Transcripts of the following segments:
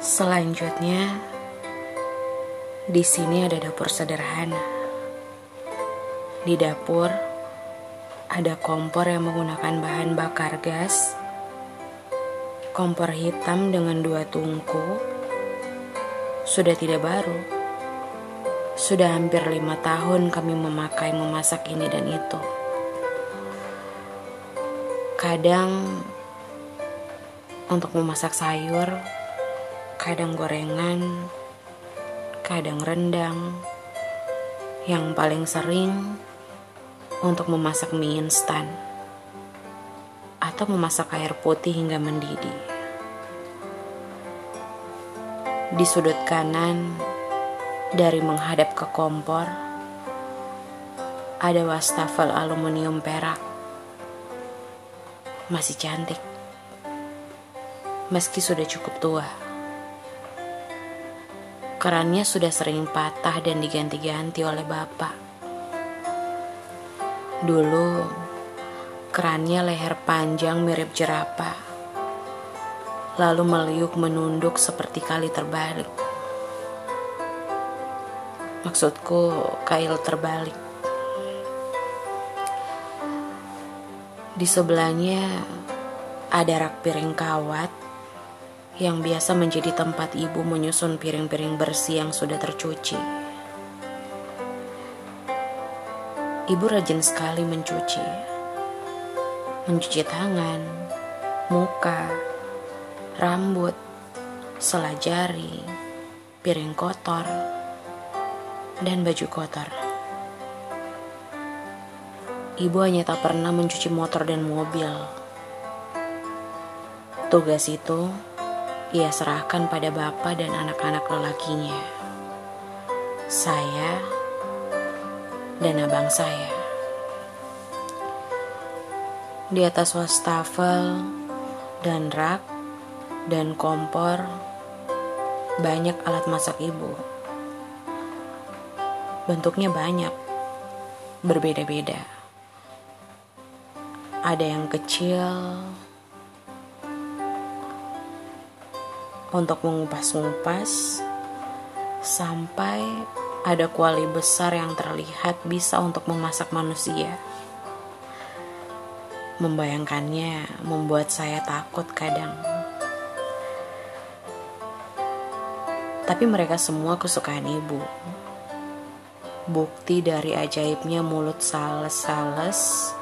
Selanjutnya, di sini ada dapur sederhana. Di dapur ada kompor yang menggunakan bahan bakar gas, kompor hitam dengan dua tungku, sudah tidak baru. Sudah hampir lima tahun kami memakai memasak ini dan itu. Kadang untuk memasak sayur, kadang gorengan, kadang rendang. Yang paling sering untuk memasak mie instan atau memasak air putih hingga mendidih. Di sudut kanan dari menghadap ke kompor ada wastafel aluminium perak. Masih cantik. Meski sudah cukup tua. Kerannya sudah sering patah dan diganti-ganti oleh bapak. Dulu, kerannya leher panjang mirip jerapah, lalu meliuk menunduk seperti kali terbalik. Maksudku, kail terbalik. Di sebelahnya ada rak piring kawat yang biasa menjadi tempat ibu menyusun piring-piring bersih yang sudah tercuci. Ibu rajin sekali mencuci. Mencuci tangan, muka, rambut, selajari, piring kotor, dan baju kotor. Ibu hanya tak pernah mencuci motor dan mobil. Tugas itu ia serahkan pada bapak dan anak-anak lelakinya. Saya dan abang saya. Di atas wastafel dan rak dan kompor banyak alat masak ibu. Bentuknya banyak, berbeda-beda. Ada yang kecil, untuk mengupas-ngupas sampai ada kuali besar yang terlihat bisa untuk memasak manusia. Membayangkannya membuat saya takut kadang. Tapi mereka semua kesukaan ibu. Bukti dari ajaibnya mulut sales-sales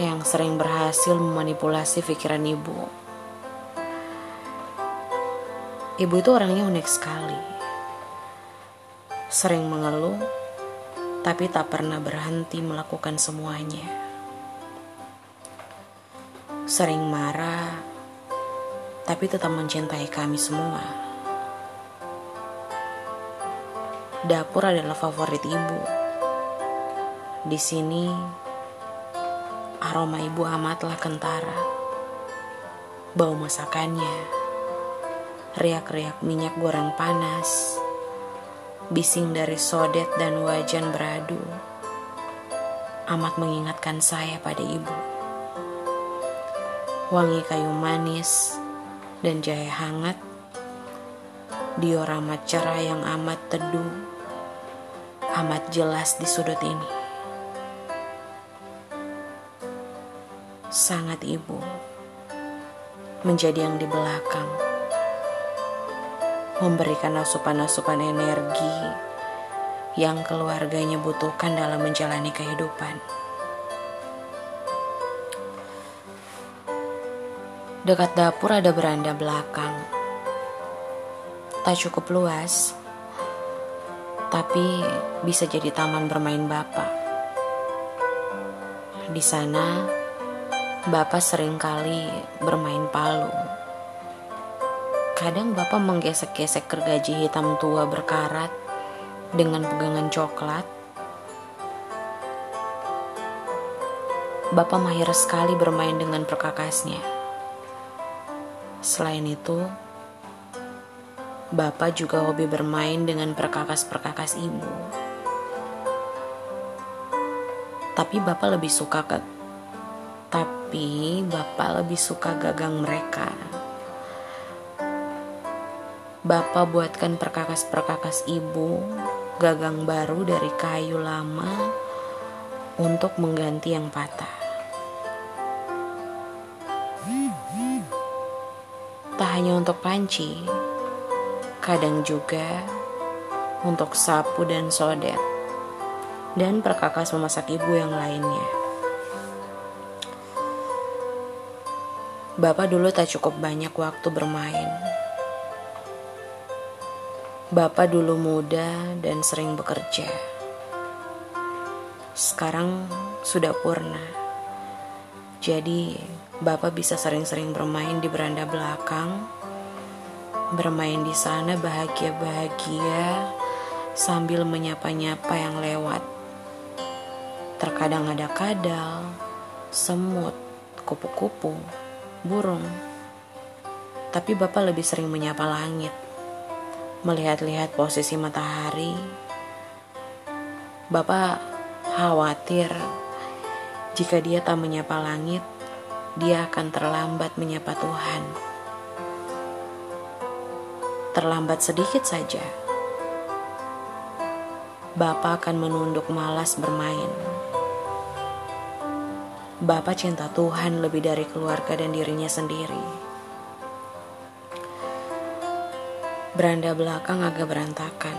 yang sering berhasil memanipulasi pikiran ibu. Ibu itu orangnya unik sekali. Sering mengeluh, tapi tak pernah berhenti melakukan semuanya. Sering marah, tapi tetap mencintai kami semua. Dapur adalah favorit ibu. Di sini, aroma ibu amatlah kentara. Bau masakannya riak-riak minyak goreng panas, bising dari sodet dan wajan beradu, amat mengingatkan saya pada ibu. Wangi kayu manis dan jahe hangat, diorama cerah yang amat teduh, amat jelas di sudut ini. Sangat ibu menjadi yang di belakang memberikan asupan-asupan energi yang keluarganya butuhkan dalam menjalani kehidupan. Dekat dapur ada beranda belakang. Tak cukup luas, tapi bisa jadi taman bermain bapak. Di sana, bapak sering kali bermain palu Kadang bapak menggesek-gesek gergaji hitam tua berkarat dengan pegangan coklat. Bapak mahir sekali bermain dengan perkakasnya. Selain itu, Bapak juga hobi bermain dengan perkakas-perkakas ibu. Tapi Bapak lebih suka ke tapi Bapak lebih suka gagang mereka Bapak buatkan perkakas-perkakas ibu gagang baru dari kayu lama untuk mengganti yang patah. Tak hanya untuk panci, kadang juga untuk sapu dan sodet, dan perkakas memasak ibu yang lainnya. Bapak dulu tak cukup banyak waktu bermain Bapak dulu muda dan sering bekerja. Sekarang sudah purna. Jadi, Bapak bisa sering-sering bermain di beranda belakang. Bermain di sana bahagia-bahagia sambil menyapa-nyapa yang lewat. Terkadang ada kadal, semut, kupu-kupu, burung. Tapi Bapak lebih sering menyapa langit melihat-lihat posisi matahari, Bapak khawatir jika dia tak menyapa langit, dia akan terlambat menyapa Tuhan. Terlambat sedikit saja, Bapak akan menunduk malas bermain. Bapak cinta Tuhan lebih dari keluarga dan dirinya sendiri. Beranda belakang agak berantakan.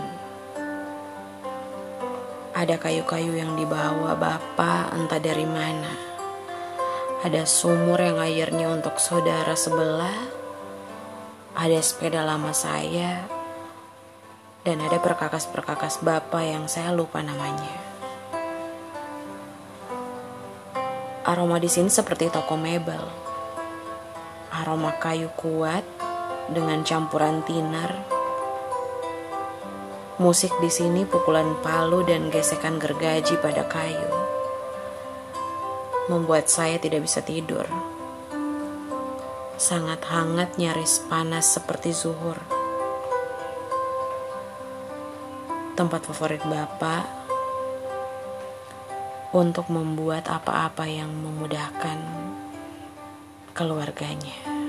Ada kayu-kayu yang dibawa bapak entah dari mana. Ada sumur yang airnya untuk saudara sebelah. Ada sepeda lama saya. Dan ada perkakas-perkakas bapak yang saya lupa namanya. Aroma di sini seperti toko mebel. Aroma kayu kuat dengan campuran tinar Musik di sini pukulan palu dan gesekan gergaji pada kayu membuat saya tidak bisa tidur. Sangat hangat nyaris panas seperti zuhur. Tempat favorit Bapak untuk membuat apa-apa yang memudahkan keluarganya.